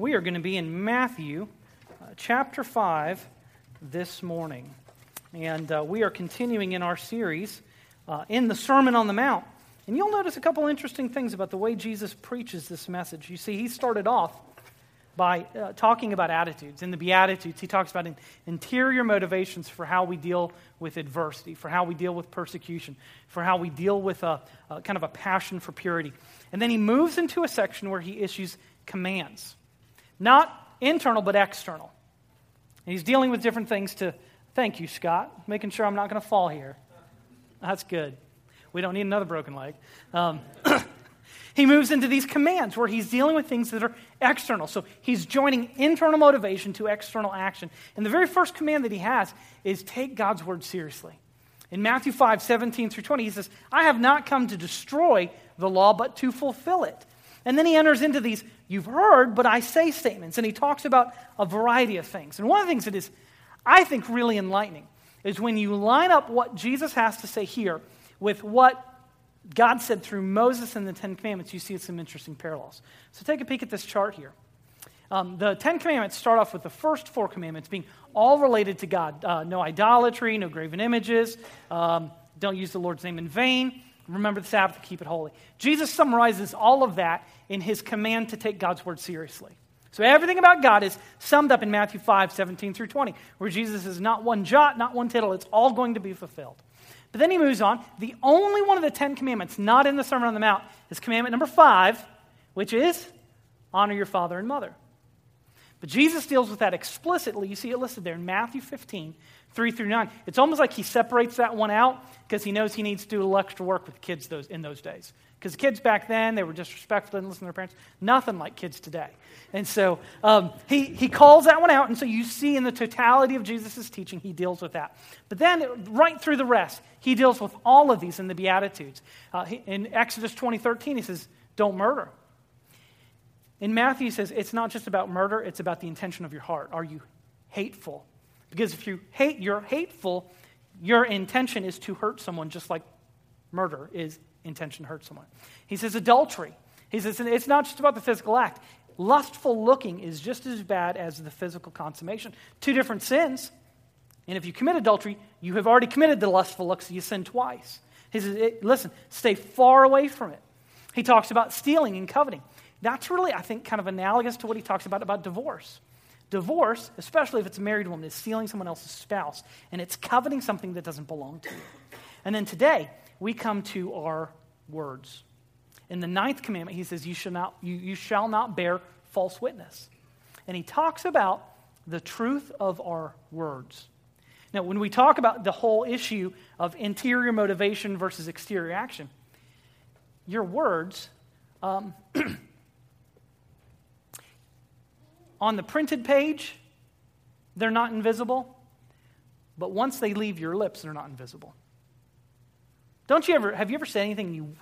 we are going to be in Matthew uh, chapter 5 this morning. And uh, we are continuing in our series uh, in the Sermon on the Mount. And you'll notice a couple interesting things about the way Jesus preaches this message. You see, he started off by uh, talking about attitudes. In the Beatitudes, he talks about in, interior motivations for how we deal with adversity, for how we deal with persecution, for how we deal with a, a kind of a passion for purity. And then he moves into a section where he issues commands, not internal, but external. And he's dealing with different things to, thank you, Scott, making sure I'm not going to fall here. That's good. We don't need another broken leg. Um, he moves into these commands where he's dealing with things that are external. So he's joining internal motivation to external action. And the very first command that he has is take God's word seriously. In Matthew 5, 17 through 20, he says, I have not come to destroy the law, but to fulfill it. And then he enters into these, you've heard, but I say statements. And he talks about a variety of things. And one of the things that is, I think, really enlightening is when you line up what Jesus has to say here with what God said through Moses and the Ten Commandments, you see some interesting parallels. So take a peek at this chart here. Um, the Ten Commandments start off with the first four commandments being all related to God uh, no idolatry, no graven images, um, don't use the Lord's name in vain, remember the Sabbath, keep it holy. Jesus summarizes all of that in his command to take God's word seriously. So everything about God is summed up in Matthew 5, 17 through 20, where Jesus is not one jot, not one tittle, it's all going to be fulfilled. But then he moves on. The only one of the Ten Commandments not in the Sermon on the Mount is commandment number five, which is honor your father and mother. But Jesus deals with that explicitly. You see it listed there in Matthew 15, 3 through 9. It's almost like he separates that one out because he knows he needs to do a little extra work with kids those, in those days. Because kids back then, they were disrespectful, didn't listen to their parents. Nothing like kids today. And so um, he, he calls that one out. And so you see in the totality of Jesus' teaching, he deals with that. But then, right through the rest, he deals with all of these in the Beatitudes. Uh, he, in Exodus 20, 13, he says, Don't murder. In Matthew, he says, It's not just about murder, it's about the intention of your heart. Are you hateful? Because if you hate, you're hateful, your intention is to hurt someone just like murder is intention to hurt someone. He says adultery. He says it's not just about the physical act. Lustful looking is just as bad as the physical consummation. Two different sins. And if you commit adultery, you have already committed the lustful look, so you sin twice. He says, listen, stay far away from it. He talks about stealing and coveting. That's really, I think, kind of analogous to what he talks about about divorce. Divorce, especially if it's a married woman, is stealing someone else's spouse, and it's coveting something that doesn't belong to you. And then today, we come to our words. In the ninth commandment, he says, You shall not, you, you shall not bear false witness. And he talks about the truth of our words. Now, when we talk about the whole issue of interior motivation versus exterior action, your words, um, on the printed page, they're not invisible, but once they leave your lips, they're not invisible. Don't you ever, have you ever said anything you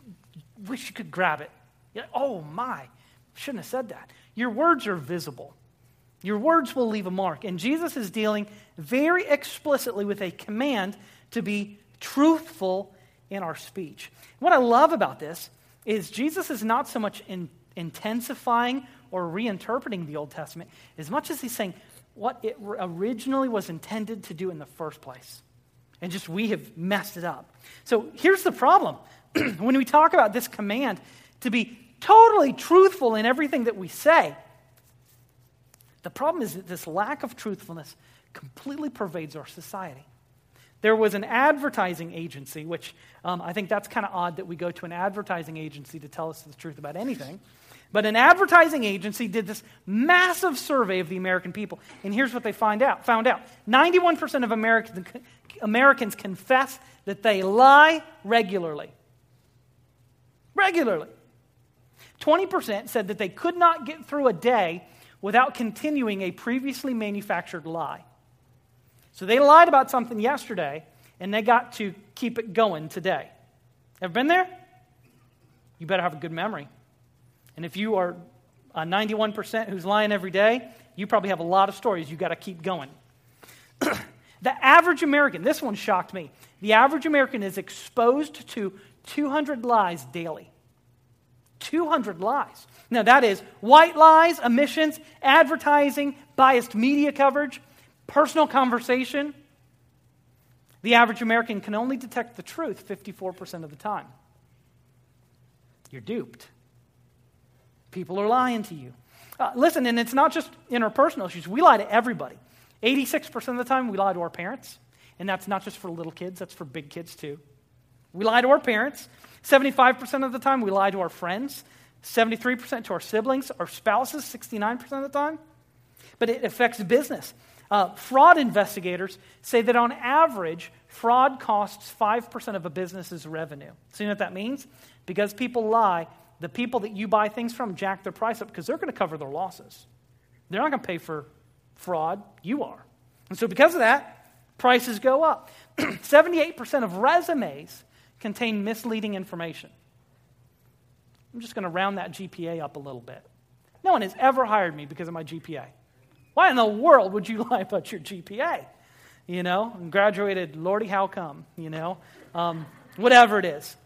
wish you could grab it? Like, oh my, shouldn't have said that. Your words are visible. Your words will leave a mark. And Jesus is dealing very explicitly with a command to be truthful in our speech. What I love about this is Jesus is not so much in, intensifying or reinterpreting the Old Testament as much as he's saying what it originally was intended to do in the first place. And just we have messed it up. So here's the problem. when we talk about this command to be totally truthful in everything that we say, the problem is that this lack of truthfulness completely pervades our society. There was an advertising agency, which um, I think that's kind of odd that we go to an advertising agency to tell us the truth about anything. But an advertising agency did this massive survey of the American people, and here's what they find out, found out 91% of Americans, Americans confess that they lie regularly. Regularly. 20% said that they could not get through a day without continuing a previously manufactured lie. So they lied about something yesterday, and they got to keep it going today. Ever been there? You better have a good memory. And if you are a 91% who's lying every day, you probably have a lot of stories you got to keep going. the average American, this one shocked me. The average American is exposed to 200 lies daily. 200 lies. Now, that is white lies, omissions, advertising, biased media coverage, personal conversation. The average American can only detect the truth 54% of the time. You're duped. People are lying to you. Uh, listen, and it's not just interpersonal issues. We lie to everybody. 86% of the time, we lie to our parents. And that's not just for little kids, that's for big kids too. We lie to our parents. 75% of the time, we lie to our friends. 73% to our siblings, our spouses, 69% of the time. But it affects business. Uh, fraud investigators say that on average, fraud costs 5% of a business's revenue. So, you know what that means? Because people lie, the people that you buy things from jack their price up because they're going to cover their losses. They're not going to pay for fraud, you are. And so, because of that, prices go up. 78% of resumes contain misleading information. I'm just going to round that GPA up a little bit. No one has ever hired me because of my GPA. Why in the world would you lie about your GPA? You know, graduated, Lordy, how come? You know, um, whatever it is.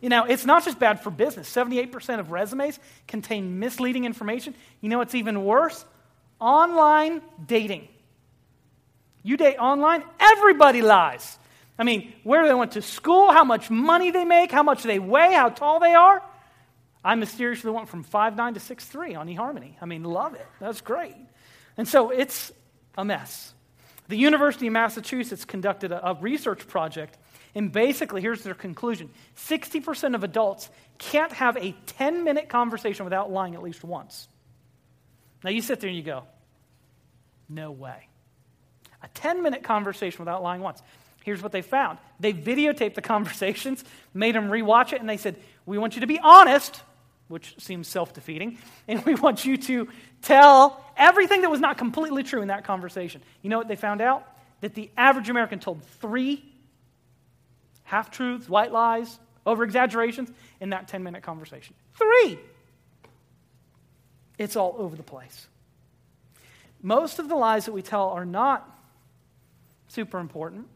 You know, it's not just bad for business. 78% of resumes contain misleading information. You know what's even worse? Online dating. You date online, everybody lies. I mean, where they went to school, how much money they make, how much they weigh, how tall they are. I mysteriously went from 5'9 to 6'3 on eHarmony. I mean, love it. That's great. And so it's a mess. The University of Massachusetts conducted a, a research project, and basically, here's their conclusion 60% of adults can't have a 10 minute conversation without lying at least once. Now, you sit there and you go, no way. A 10 minute conversation without lying once. Here's what they found they videotaped the conversations, made them rewatch it, and they said, We want you to be honest which seems self defeating. And we want you to tell everything that was not completely true in that conversation. You know what they found out? That the average American told three half truths, white lies, over exaggerations in that 10 minute conversation. Three! It's all over the place. Most of the lies that we tell are not super important.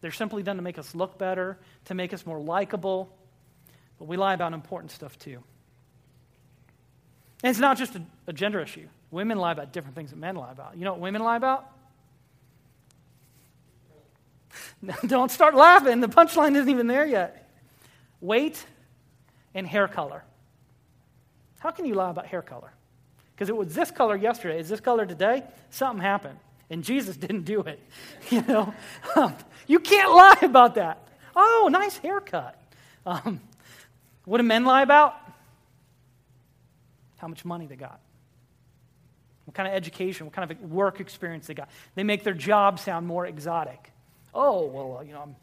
They're simply done to make us look better, to make us more likable. But we lie about important stuff too. And it's not just a, a gender issue. Women lie about different things that men lie about. You know what women lie about? Don't start laughing. The punchline isn't even there yet. Weight and hair color. How can you lie about hair color? Because it was this color yesterday. Is this color today? Something happened. And Jesus didn't do it. You know? You can't lie about that. Oh, nice haircut. Um, what do men lie about? how much money they got, what kind of education, what kind of work experience they got. They make their job sound more exotic. Oh, well, uh, you know, I'm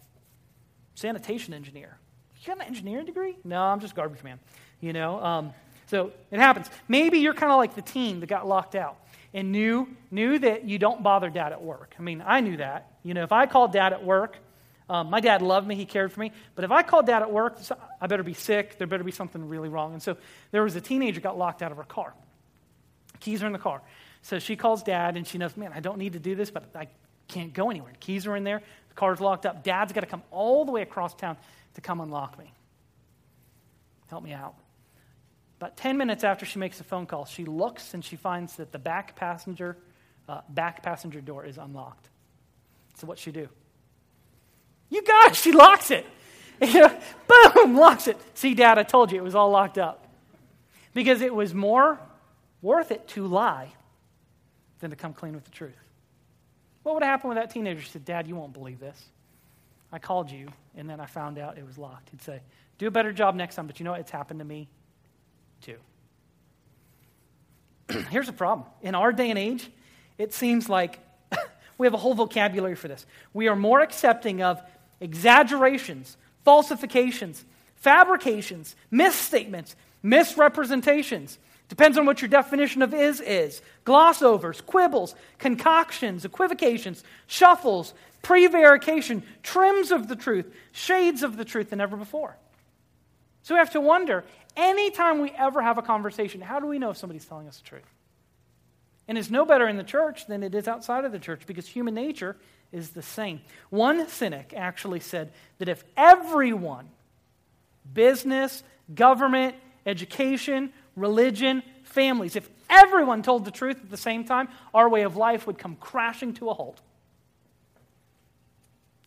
sanitation engineer. You got an engineering degree? No, I'm just garbage man. You know, um, so it happens. Maybe you're kind of like the teen that got locked out and knew knew that you don't bother dad at work. I mean, I knew that. You know, if I called dad at work, um, my dad loved me, he cared for me. But if I called dad at work, I better be sick, there better be something really wrong. And so there was a teenager got locked out of her car. Keys are in the car. So she calls dad and she knows, man, I don't need to do this, but I can't go anywhere. keys are in there, the car's locked up. Dad's got to come all the way across town to come unlock me. Help me out. About 10 minutes after she makes a phone call, she looks and she finds that the back passenger, uh, back passenger door is unlocked. So what's she do? You got it. She locks it. Boom, locks it. See, Dad, I told you it was all locked up. Because it was more worth it to lie than to come clean with the truth. What would happen with that teenager? She said, Dad, you won't believe this. I called you, and then I found out it was locked. He'd say, Do a better job next time, but you know what? It's happened to me too. Here's the problem. In our day and age, it seems like we have a whole vocabulary for this. We are more accepting of exaggerations, falsifications, fabrications, misstatements, misrepresentations. Depends on what your definition of is is. Glossovers, quibbles, concoctions, equivocations, shuffles, prevarication, trims of the truth, shades of the truth than ever before. So we have to wonder anytime we ever have a conversation, how do we know if somebody's telling us the truth? And it's no better in the church than it is outside of the church because human nature is the same. One cynic actually said that if everyone, business, government, education, religion, families. If everyone told the truth at the same time, our way of life would come crashing to a halt.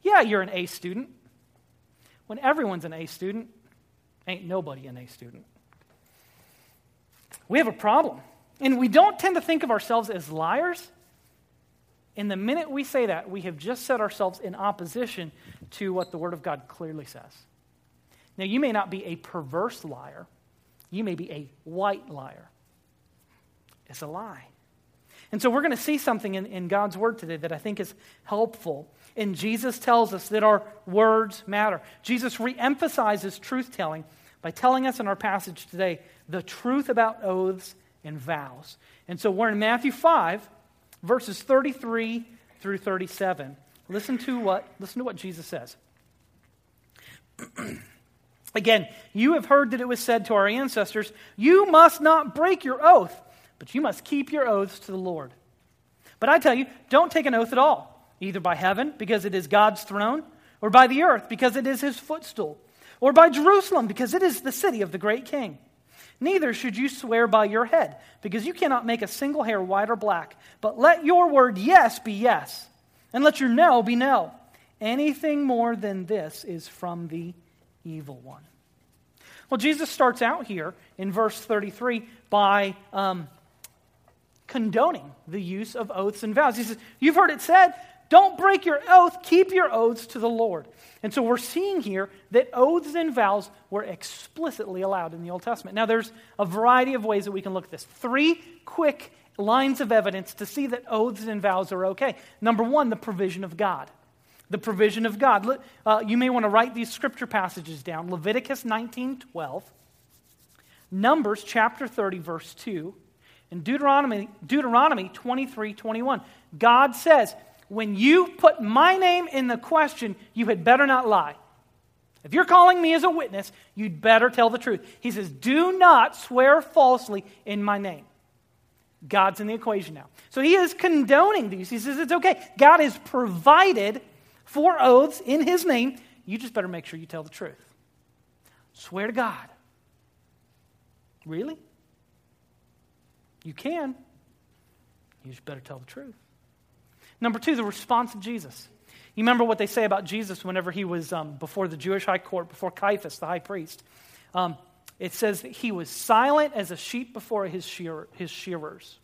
Yeah, you're an A student. When everyone's an A student, ain't nobody an A student. We have a problem. And we don't tend to think of ourselves as liars. And the minute we say that, we have just set ourselves in opposition to what the Word of God clearly says. Now, you may not be a perverse liar, you may be a white liar. It's a lie. And so, we're going to see something in, in God's Word today that I think is helpful. And Jesus tells us that our words matter. Jesus reemphasizes truth telling by telling us in our passage today the truth about oaths and vows. And so, we're in Matthew 5 verses 33 through 37. Listen to what, listen to what Jesus says. Again, you have heard that it was said to our ancestors, You must not break your oath, but you must keep your oaths to the Lord. But I tell you, don't take an oath at all, either by heaven, because it is God's throne, or by the earth, because it is his footstool, or by Jerusalem, because it is the city of the great king. Neither should you swear by your head, because you cannot make a single hair white or black. But let your word yes be yes, and let your no be no. Anything more than this is from the evil one. Well, Jesus starts out here in verse 33 by um, condoning the use of oaths and vows. He says, You've heard it said, don't break your oath, keep your oaths to the Lord. And so we're seeing here that oaths and vows were explicitly allowed in the Old Testament. Now, there's a variety of ways that we can look at this. Three quick lines of evidence to see that oaths and vows are okay. Number one, the provision of God. The provision of God. Uh, you may want to write these scripture passages down Leviticus 19 12, Numbers chapter 30, verse 2, and Deuteronomy, Deuteronomy 23 21. God says, when you put my name in the question, you had better not lie. If you're calling me as a witness, you'd better tell the truth. He says, Do not swear falsely in my name. God's in the equation now. So he is condoning these. He says, It's okay. God has provided for oaths in his name. You just better make sure you tell the truth. Swear to God. Really? You can. You just better tell the truth. Number two, the response of Jesus. You remember what they say about Jesus whenever he was um, before the Jewish high court, before Caiaphas, the high priest. Um, it says that he was silent as a sheep before his, shear, his shearers.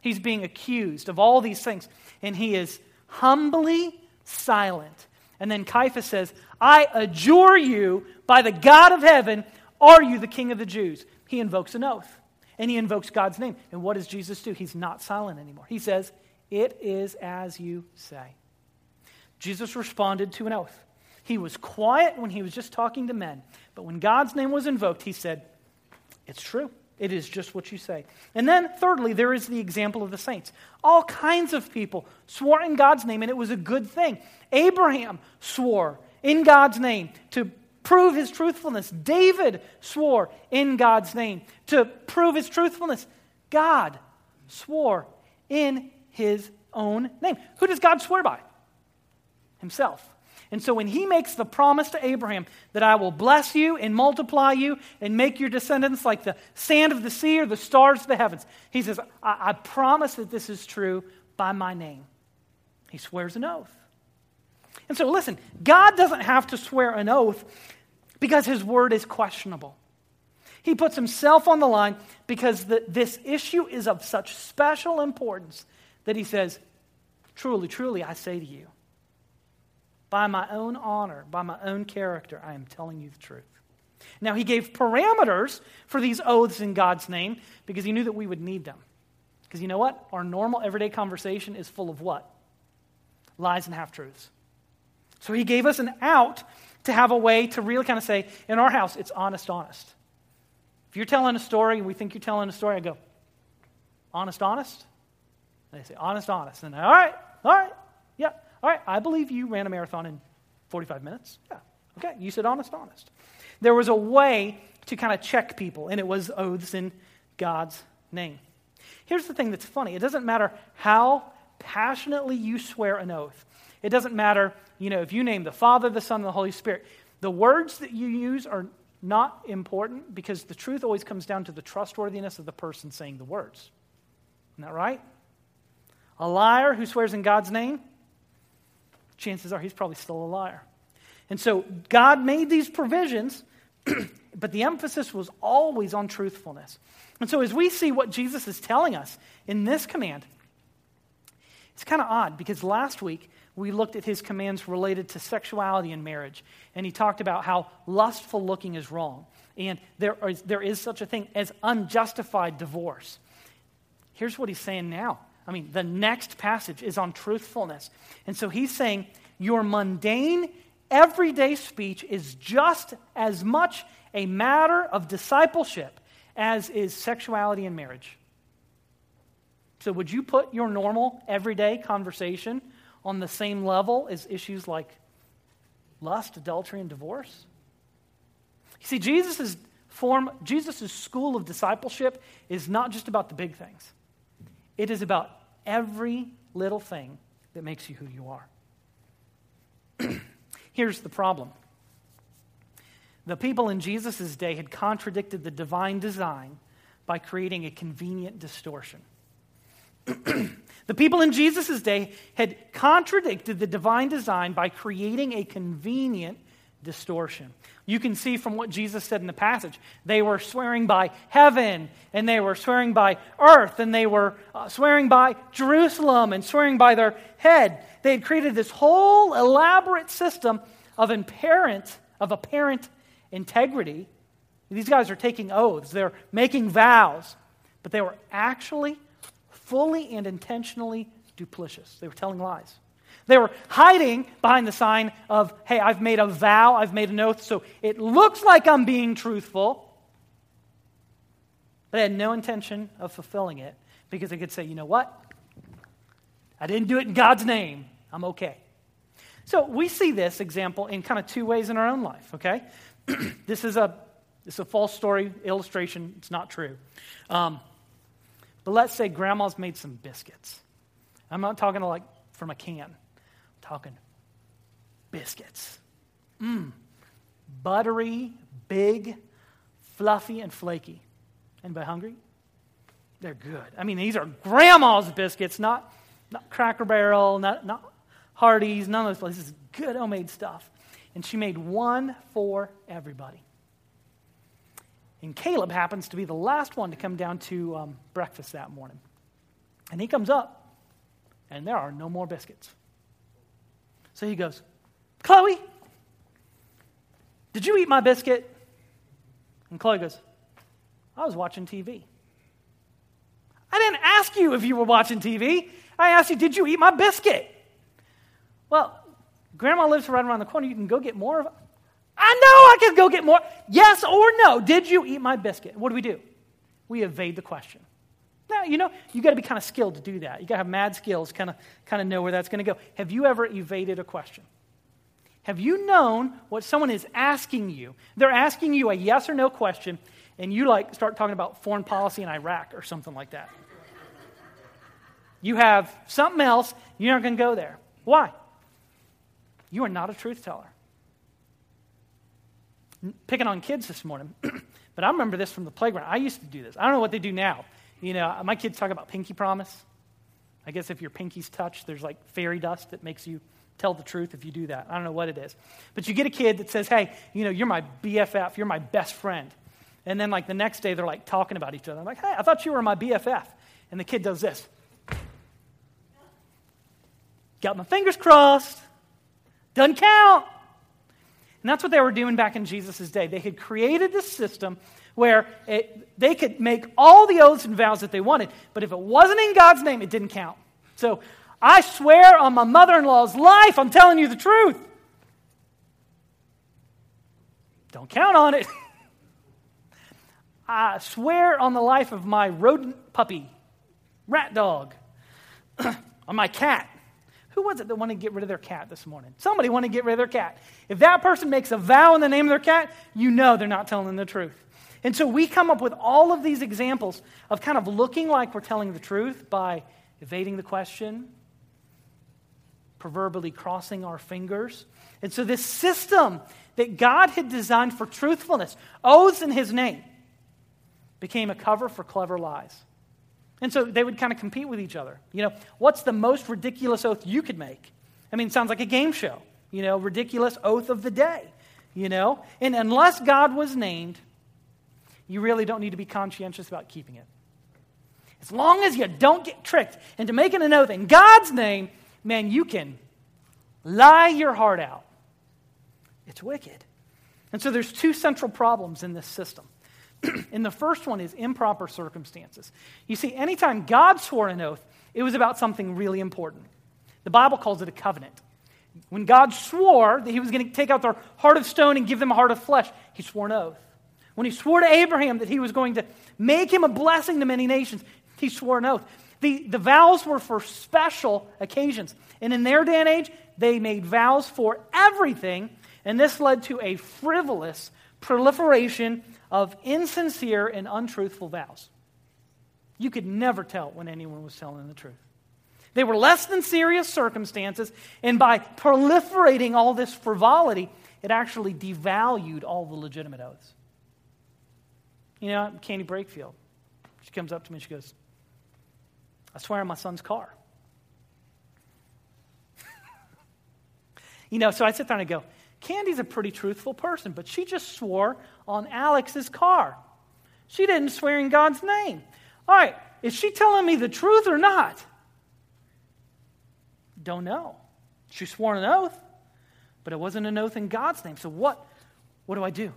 He's being accused of all these things, and he is humbly silent. And then Caiaphas says, I adjure you by the God of heaven, are you the king of the Jews? He invokes an oath, and he invokes God's name. And what does Jesus do? He's not silent anymore. He says, it is as you say. Jesus responded to an oath. He was quiet when he was just talking to men, but when God's name was invoked, he said, It's true. It is just what you say. And then, thirdly, there is the example of the saints. All kinds of people swore in God's name, and it was a good thing. Abraham swore in God's name to prove his truthfulness. David swore in God's name to prove his truthfulness. God swore in his own name. Who does God swear by? Himself. And so when he makes the promise to Abraham that I will bless you and multiply you and make your descendants like the sand of the sea or the stars of the heavens, he says, I, I promise that this is true by my name. He swears an oath. And so listen, God doesn't have to swear an oath because his word is questionable. He puts himself on the line because the, this issue is of such special importance that he says, Truly, truly, I say to you, by my own honor, by my own character, I am telling you the truth. Now, he gave parameters for these oaths in God's name because he knew that we would need them. Because you know what? Our normal everyday conversation is full of what? Lies and half truths. So he gave us an out to have a way to really kind of say, in our house, it's honest, honest. If you're telling a story and we think you're telling a story, I go, honest, honest? They say, honest, honest. And I, all right, all right, yeah, all right, I believe you ran a marathon in 45 minutes. Yeah, okay, you said honest, honest. There was a way to kind of check people, and it was oaths in God's name. Here's the thing that's funny it doesn't matter how passionately you swear an oath, it doesn't matter, you know, if you name the Father, the Son, and the Holy Spirit. The words that you use are not important because the truth always comes down to the trustworthiness of the person saying the words. Isn't that right? A liar who swears in God's name, chances are he's probably still a liar. And so God made these provisions, but the emphasis was always on truthfulness. And so as we see what Jesus is telling us in this command, it's kind of odd because last week we looked at his commands related to sexuality and marriage, and he talked about how lustful looking is wrong, and there is, there is such a thing as unjustified divorce. Here's what he's saying now. I mean, the next passage is on truthfulness. And so he's saying, Your mundane, everyday speech is just as much a matter of discipleship as is sexuality and marriage. So, would you put your normal, everyday conversation on the same level as issues like lust, adultery, and divorce? You see, Jesus' form, Jesus' school of discipleship is not just about the big things. It is about every little thing that makes you who you are. Here's the problem the people in Jesus' day had contradicted the divine design by creating a convenient distortion. the people in Jesus' day had contradicted the divine design by creating a convenient distortion. You can see from what Jesus said in the passage. They were swearing by heaven, and they were swearing by earth, and they were uh, swearing by Jerusalem, and swearing by their head. They had created this whole elaborate system of apparent, of apparent integrity. These guys are taking oaths, they're making vows, but they were actually fully and intentionally duplicitous. They were telling lies. They were hiding behind the sign of, hey, I've made a vow, I've made an oath, so it looks like I'm being truthful. But they had no intention of fulfilling it because they could say, you know what? I didn't do it in God's name. I'm okay. So we see this example in kind of two ways in our own life, okay? this is a this is a false story illustration. It's not true. Um, but let's say grandma's made some biscuits. I'm not talking like from a can. Talking biscuits. Mmm. Buttery, big, fluffy, and flaky. Anybody hungry? They're good. I mean, these are grandma's biscuits, not, not Cracker Barrel, not, not Hardee's, none of those places. Good homemade stuff and she made one for everybody. And Caleb happens to be the last one to come down to um, breakfast that morning. And he comes up, and there are no more biscuits. So he goes, Chloe, did you eat my biscuit? And Chloe goes, I was watching TV. I didn't ask you if you were watching TV. I asked you, did you eat my biscuit? Well, Grandma lives right around the corner. You can go get more of it. I know I can go get more. Yes or no? Did you eat my biscuit? What do we do? We evade the question. Now, you know, you got to be kind of skilled to do that. You got to have mad skills, kind of, kind of know where that's going to go. Have you ever evaded a question? Have you known what someone is asking you? They're asking you a yes or no question, and you like start talking about foreign policy in Iraq or something like that. You have something else, you're not going to go there. Why? You are not a truth teller. Picking on kids this morning, but I remember this from the playground. I used to do this. I don't know what they do now. You know, my kids talk about pinky promise. I guess if your pinkies touch, there's like fairy dust that makes you tell the truth if you do that. I don't know what it is. But you get a kid that says, hey, you know, you're my BFF, you're my best friend. And then, like, the next day, they're like talking about each other. I'm like, hey, I thought you were my BFF. And the kid does this. Got my fingers crossed. Doesn't count. And that's what they were doing back in Jesus' day. They had created this system where it, they could make all the oaths and vows that they wanted, but if it wasn't in God's name, it didn't count. So I swear on my mother in law's life, I'm telling you the truth. Don't count on it. I swear on the life of my rodent puppy, rat dog, on my cat. Who was it that wanted to get rid of their cat this morning? Somebody wanted to get rid of their cat. If that person makes a vow in the name of their cat, you know they're not telling the truth. And so we come up with all of these examples of kind of looking like we're telling the truth by evading the question, proverbially crossing our fingers. And so this system that God had designed for truthfulness, oaths in his name, became a cover for clever lies. And so they would kind of compete with each other. You know, what's the most ridiculous oath you could make? I mean, it sounds like a game show. You know, ridiculous oath of the day. You know? And unless God was named, you really don't need to be conscientious about keeping it. As long as you don't get tricked into making an oath in God's name, man, you can lie your heart out. It's wicked. And so there's two central problems in this system. and the first one is improper circumstances. You see, anytime God swore an oath, it was about something really important. The Bible calls it a covenant. When God swore that he was going to take out their heart of stone and give them a heart of flesh, he swore an oath. When he swore to Abraham that he was going to make him a blessing to many nations, he swore an oath. The, the vows were for special occasions. And in their day and age, they made vows for everything, and this led to a frivolous proliferation of insincere and untruthful vows. You could never tell when anyone was telling the truth. They were less than serious circumstances, and by proliferating all this frivolity, it actually devalued all the legitimate oaths. You know, Candy Brakefield, she comes up to me and she goes, I swear on my son's car. you know, so I sit there and I go, Candy's a pretty truthful person, but she just swore on Alex's car. She didn't swear in God's name. All right, is she telling me the truth or not? Don't know. She swore an oath, but it wasn't an oath in God's name. So what? What do I do?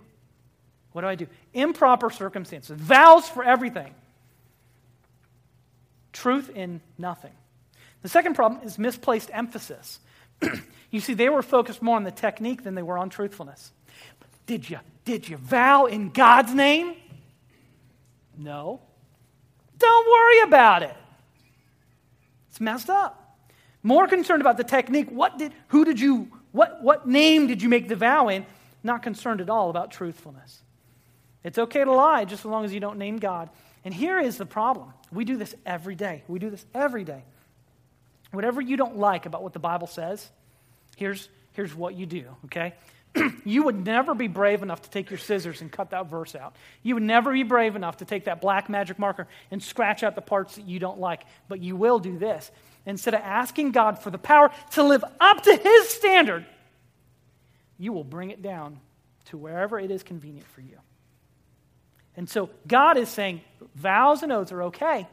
What do I do? Improper circumstances, vows for everything truth in nothing. The second problem is misplaced emphasis. you see, they were focused more on the technique than they were on truthfulness. Did you, did you vow in God's name? No. Don't worry about it. It's messed up. More concerned about the technique. What did, who did you, what, what name did you make the vow in? Not concerned at all about truthfulness. It's okay to lie just as long as you don't name God. And here is the problem we do this every day. We do this every day. Whatever you don't like about what the Bible says, here's, here's what you do, okay? you would never be brave enough to take your scissors and cut that verse out. You would never be brave enough to take that black magic marker and scratch out the parts that you don't like. But you will do this. Instead of asking God for the power to live up to His standard, you will bring it down to wherever it is convenient for you. And so God is saying vows and oaths are okay.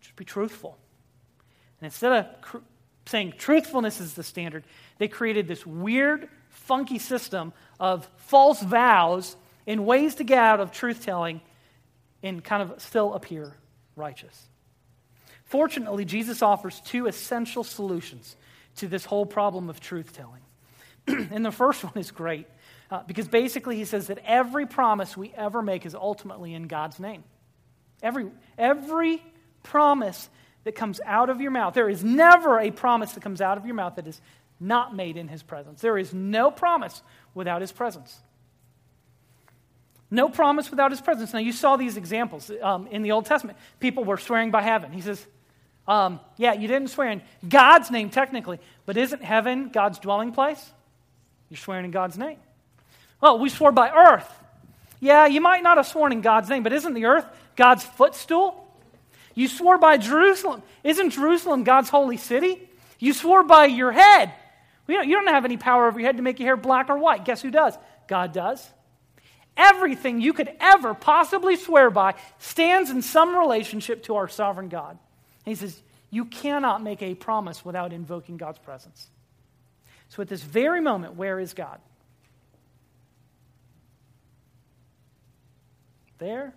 Just be truthful. And instead of cr- saying truthfulness is the standard, they created this weird, funky system of false vows in ways to get out of truth telling and kind of still appear righteous. Fortunately, Jesus offers two essential solutions to this whole problem of truth telling. and the first one is great. Uh, because basically, he says that every promise we ever make is ultimately in God's name. Every, every promise that comes out of your mouth, there is never a promise that comes out of your mouth that is not made in his presence. There is no promise without his presence. No promise without his presence. Now, you saw these examples um, in the Old Testament. People were swearing by heaven. He says, um, Yeah, you didn't swear in God's name technically, but isn't heaven God's dwelling place? You're swearing in God's name. Well, we swore by earth. Yeah, you might not have sworn in God's name, but isn't the earth God's footstool? You swore by Jerusalem. Isn't Jerusalem God's holy city? You swore by your head. You, don't, you don't have any power over your head to make your hair black or white. Guess who does? God does. Everything you could ever possibly swear by stands in some relationship to our sovereign God. And he says, You cannot make a promise without invoking God's presence. So at this very moment, where is God? There.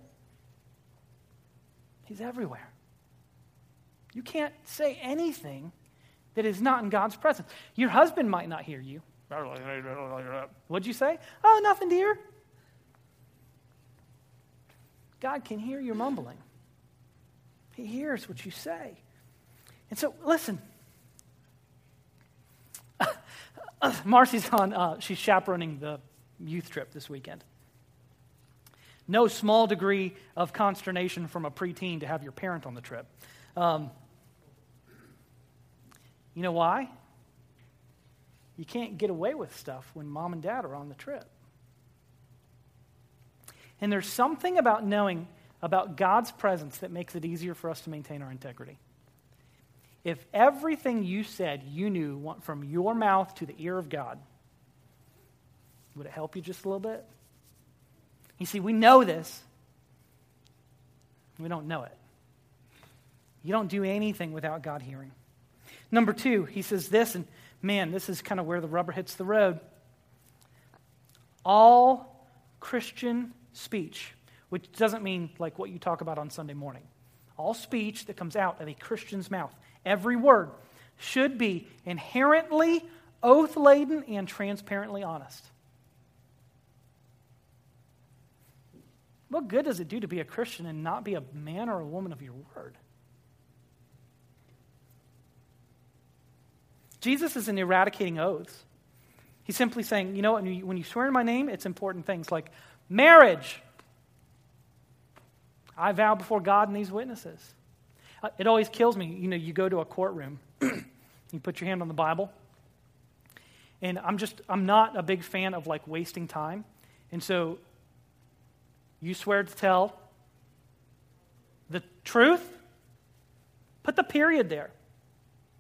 He's everywhere. You can't say anything that is not in God's presence. Your husband might not hear you. What'd you say? Oh, nothing, dear. God can hear your mumbling. He hears what you say. And so, listen. Marcy's on, uh, she's chaperoning the youth trip this weekend no small degree of consternation from a preteen to have your parent on the trip. Um, you know why? you can't get away with stuff when mom and dad are on the trip. And there's something about knowing about God's presence that makes it easier for us to maintain our integrity. If everything you said you knew went from your mouth to the ear of God, would it help you just a little bit? You see, we know this. We don't know it. You don't do anything without God hearing. Number two, he says this, and man, this is kind of where the rubber hits the road. All Christian speech, which doesn't mean like what you talk about on Sunday morning, all speech that comes out of a Christian's mouth, every word, should be inherently oath laden and transparently honest. What good does it do to be a Christian and not be a man or a woman of your word? Jesus isn't eradicating oaths. He's simply saying, you know, when you, when you swear in my name, it's important things like marriage. I vow before God and these witnesses. Uh, it always kills me. You know, you go to a courtroom, you put your hand on the Bible, and I'm just, I'm not a big fan of like wasting time. And so you swear to tell the truth, put the period there.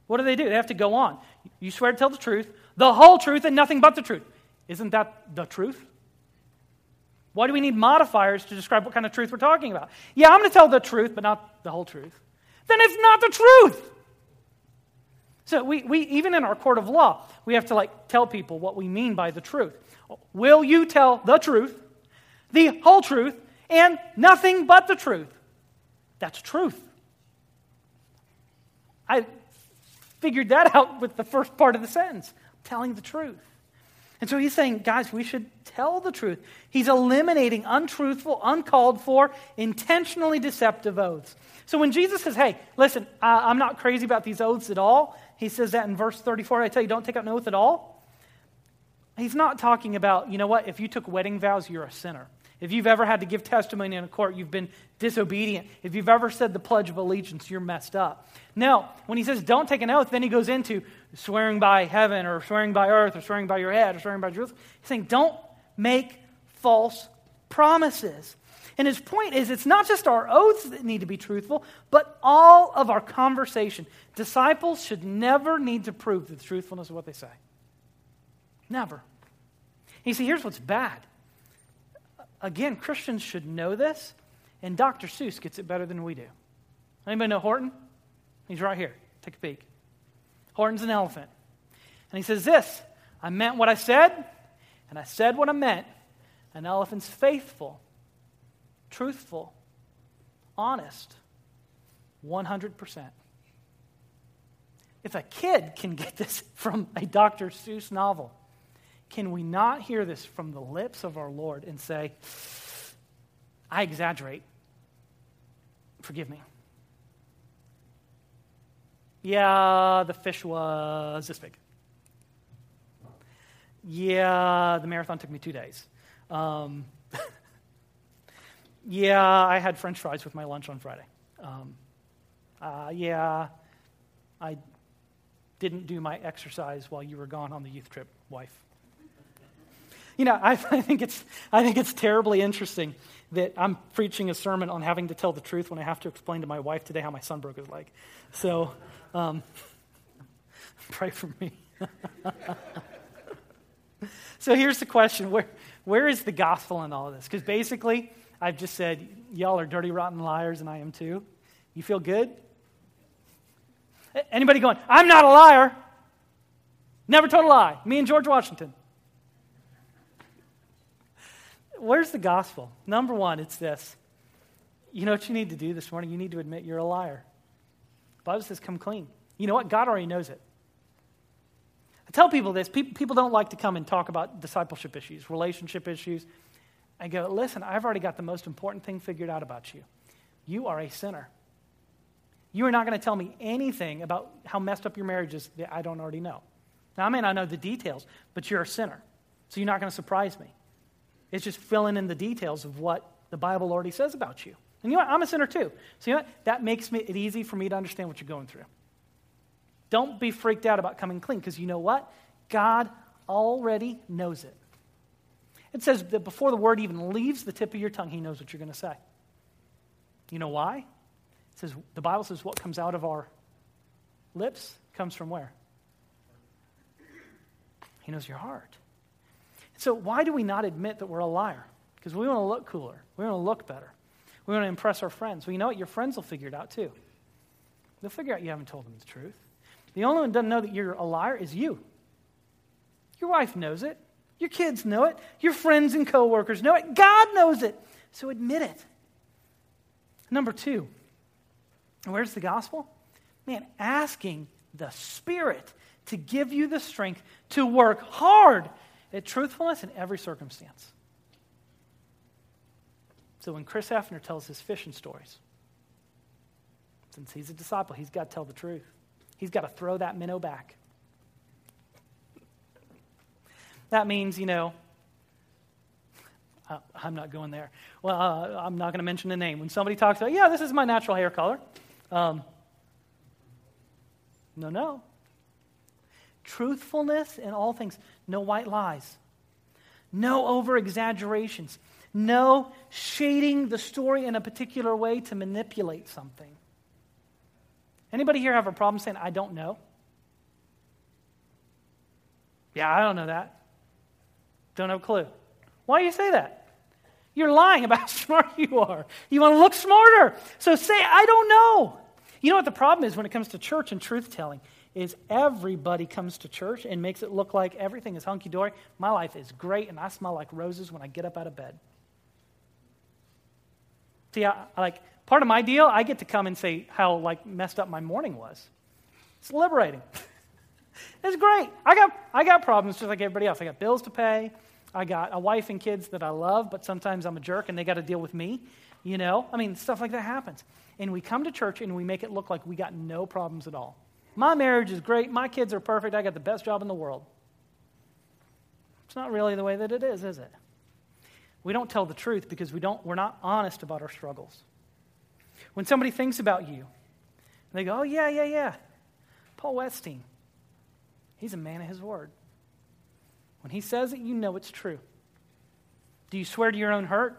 What do they do? They have to go on. You swear to tell the truth, the whole truth, and nothing but the truth. Isn't that the truth? Why do we need modifiers to describe what kind of truth we're talking about? Yeah, I'm going to tell the truth, but not the whole truth. Then it's not the truth. So we, we even in our court of law, we have to like tell people what we mean by the truth. Will you tell the truth, the whole truth, and nothing but the truth? That's truth. I figured that out with the first part of the sentence telling the truth. And so he's saying, guys, we should tell the truth. He's eliminating untruthful, uncalled for, intentionally deceptive oaths. So when Jesus says, hey, listen, I'm not crazy about these oaths at all, he says that in verse 34. I tell you, don't take up an oath at all. He's not talking about, you know what, if you took wedding vows, you're a sinner. If you've ever had to give testimony in a court, you've been disobedient. If you've ever said the Pledge of Allegiance, you're messed up. No, when he says don't take an oath, then he goes into swearing by heaven or swearing by earth or swearing by your head or swearing by Jerusalem. He's saying don't make false promises. And his point is it's not just our oaths that need to be truthful, but all of our conversation. Disciples should never need to prove the truthfulness of what they say. Never. You see, here's what's bad Again, Christians should know this, and Dr. Seuss gets it better than we do. Anybody know Horton? He's right here. Take a peek. Horton's an elephant. And he says this I meant what I said, and I said what I meant. An elephant's faithful, truthful, honest, 100%. If a kid can get this from a Dr. Seuss novel, can we not hear this from the lips of our Lord and say, I exaggerate? Forgive me. Yeah, the fish was this big. Yeah, the marathon took me two days. Um, yeah, I had french fries with my lunch on Friday. Um, uh, yeah, I didn't do my exercise while you were gone on the youth trip, wife. You know, I, I, think it's, I think it's terribly interesting that I'm preaching a sermon on having to tell the truth when I have to explain to my wife today how my son broke his leg. So, um, pray for me. so here's the question where, where is the gospel in all of this? Because basically, I've just said, y'all are dirty, rotten liars, and I am too. You feel good? Anybody going, I'm not a liar? Never told a lie. Me and George Washington. Where's the gospel? Number one, it's this. You know what you need to do this morning? You need to admit you're a liar. The Bible says, come clean. You know what? God already knows it. I tell people this. People, people don't like to come and talk about discipleship issues, relationship issues. I go, listen, I've already got the most important thing figured out about you. You are a sinner. You are not going to tell me anything about how messed up your marriage is that I don't already know. Now, I may not know the details, but you're a sinner. So you're not going to surprise me. It's just filling in the details of what the Bible already says about you. And you know what? I'm a sinner too. So you know what? That makes it easy for me to understand what you're going through. Don't be freaked out about coming clean because you know what? God already knows it. It says that before the word even leaves the tip of your tongue, He knows what you're going to say. You know why? It says the Bible says what comes out of our lips comes from where? He knows your heart. So why do we not admit that we're a liar? Because we want to look cooler. We want to look better. We want to impress our friends. Well, you know what? Your friends will figure it out too. They'll figure out you haven't told them the truth. The only one doesn't know that you're a liar is you. Your wife knows it. Your kids know it. Your friends and coworkers know it. God knows it. So admit it. Number two, where's the gospel? Man, asking the Spirit to give you the strength to work hard at truthfulness in every circumstance. So when Chris Hefner tells his fishing stories, since he's a disciple, he's got to tell the truth. He's got to throw that minnow back. That means, you know, uh, I'm not going there. Well, uh, I'm not going to mention a name. When somebody talks about, yeah, this is my natural hair color. Um, no, no. Truthfulness in all things. No white lies. No over exaggerations. No shading the story in a particular way to manipulate something. Anybody here have a problem saying, I don't know? Yeah, I don't know that. Don't have a clue. Why do you say that? You're lying about how smart you are. You want to look smarter. So say, I don't know. You know what the problem is when it comes to church and truth telling? Is everybody comes to church and makes it look like everything is hunky dory. My life is great and I smell like roses when I get up out of bed. See, I, like part of my deal, I get to come and say how like messed up my morning was. It's liberating. it's great. I got I got problems just like everybody else. I got bills to pay. I got a wife and kids that I love, but sometimes I'm a jerk and they got to deal with me. You know, I mean, stuff like that happens. And we come to church and we make it look like we got no problems at all. My marriage is great. My kids are perfect. I got the best job in the world. It's not really the way that it is, is it? We don't tell the truth because we don't, we're not honest about our struggles. When somebody thinks about you, they go, oh, yeah, yeah, yeah. Paul Westing, he's a man of his word. When he says it, you know it's true. Do you swear to your own hurt?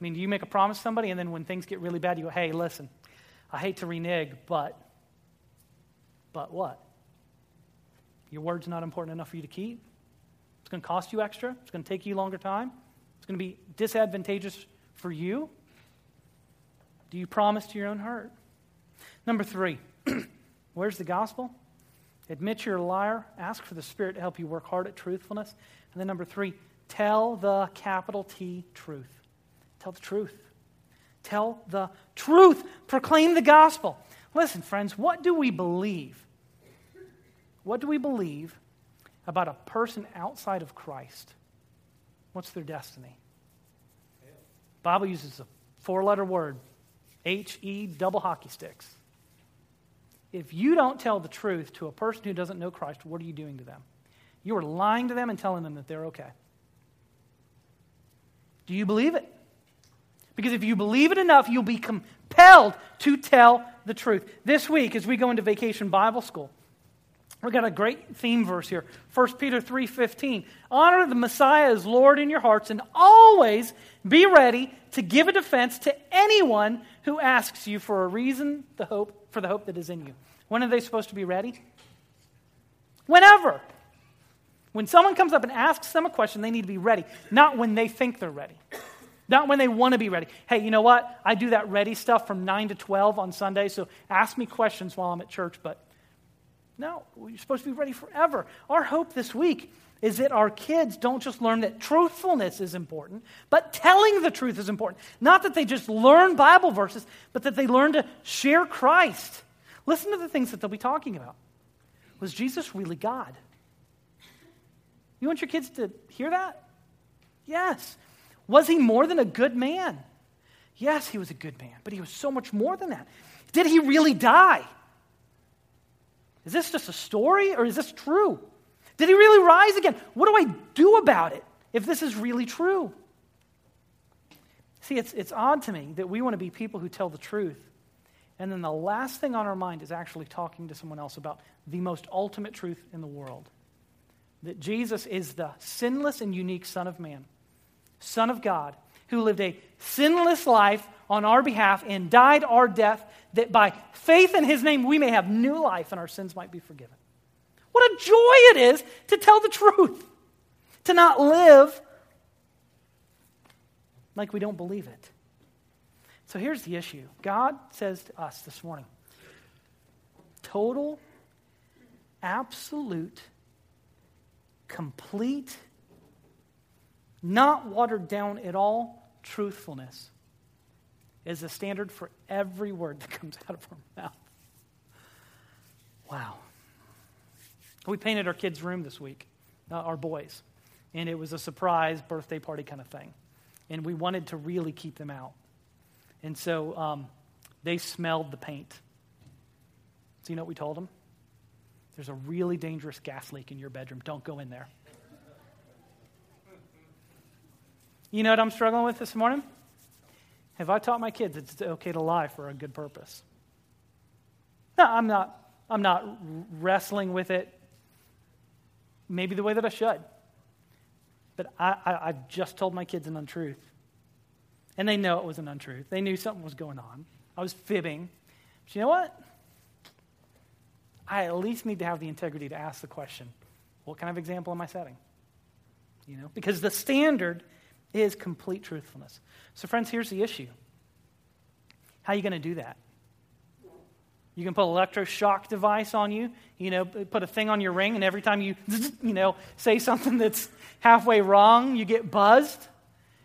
I mean, do you make a promise to somebody and then when things get really bad, you go, hey, listen, I hate to renege, but, but what? Your word's not important enough for you to keep? It's going to cost you extra? It's going to take you longer time? It's going to be disadvantageous for you? Do you promise to your own hurt? Number three, where's the gospel? Admit you're a liar. Ask for the Spirit to help you work hard at truthfulness. And then number three, tell the capital T truth. Tell the truth. Tell the truth. Proclaim the gospel. Listen, friends, what do we believe? What do we believe about a person outside of Christ? What's their destiny? Bible uses a four letter word H E double hockey sticks. If you don't tell the truth to a person who doesn't know Christ, what are you doing to them? You are lying to them and telling them that they're okay. Do you believe it? Because if you believe it enough, you'll be compelled to tell the truth. This week, as we go into vacation Bible school, We've got a great theme verse here. 1 Peter 3:15. Honor the Messiah as Lord in your hearts and always be ready to give a defense to anyone who asks you for a reason the hope for the hope that is in you. When are they supposed to be ready? Whenever. When someone comes up and asks them a question, they need to be ready, not when they think they're ready. Not when they want to be ready. Hey, you know what? I do that ready stuff from 9 to 12 on Sunday, so ask me questions while I'm at church, but no, you're supposed to be ready forever. Our hope this week is that our kids don't just learn that truthfulness is important, but telling the truth is important. Not that they just learn Bible verses, but that they learn to share Christ. Listen to the things that they'll be talking about. Was Jesus really God? You want your kids to hear that? Yes. Was he more than a good man? Yes, he was a good man, but he was so much more than that. Did he really die? Is this just a story or is this true? Did he really rise again? What do I do about it if this is really true? See, it's, it's odd to me that we want to be people who tell the truth, and then the last thing on our mind is actually talking to someone else about the most ultimate truth in the world. that Jesus is the sinless and unique Son of Man, Son of God, who lived a sinless life on our behalf and died our death, that by faith in his name we may have new life and our sins might be forgiven. What a joy it is to tell the truth, to not live like we don't believe it. So here's the issue God says to us this morning total, absolute, complete, not watered down at all truthfulness is the standard for every word that comes out of our mouth. Wow. We painted our kids' room this week, uh, our boys, and it was a surprise birthday party kind of thing. And we wanted to really keep them out. And so um, they smelled the paint. So, you know what we told them? There's a really dangerous gas leak in your bedroom. Don't go in there. You know what I'm struggling with this morning? Have I taught my kids it's okay to lie for a good purpose? No, I'm not. I'm not wrestling with it maybe the way that I should. But I, I, I've just told my kids an untruth. And they know it was an untruth. They knew something was going on. I was fibbing. But you know what? I at least need to have the integrity to ask the question what kind of example am I setting? You know, because the standard is complete truthfulness. So, friends, here's the issue how are you going to do that? You can put an electroshock device on you, you know, put a thing on your ring, and every time you, you know, say something that's halfway wrong, you get buzzed.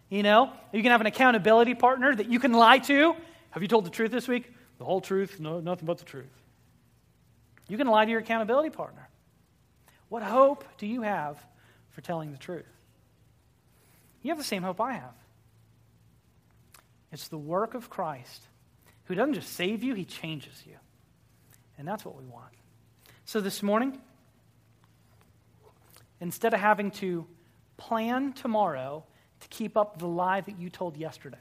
You know, you can have an accountability partner that you can lie to. Have you told the truth this week? The whole truth, no, nothing but the truth. You can lie to your accountability partner. What hope do you have for telling the truth? You have the same hope I have. It's the work of Christ who doesn't just save you, he changes you. And that's what we want. So this morning, instead of having to plan tomorrow to keep up the lie that you told yesterday,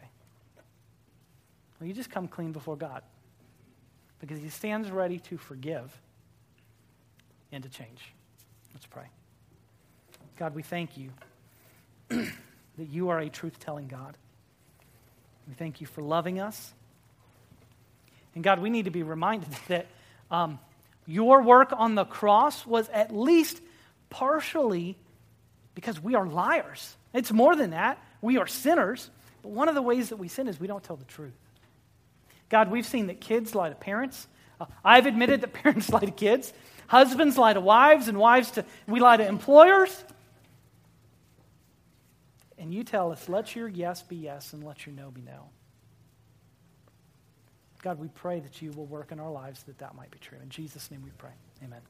well, you just come clean before God because he stands ready to forgive and to change. Let's pray. God, we thank you that you are a truth telling God. We thank you for loving us. And God, we need to be reminded that um, your work on the cross was at least partially because we are liars. It's more than that. We are sinners. But one of the ways that we sin is we don't tell the truth. God, we've seen that kids lie to parents. Uh, I've admitted that parents lie to kids. Husbands lie to wives, and wives to, we lie to employers and you tell us, let your yes be yes and let your no be no. God, we pray that you will work in our lives that that might be true. In Jesus' name we pray. Amen.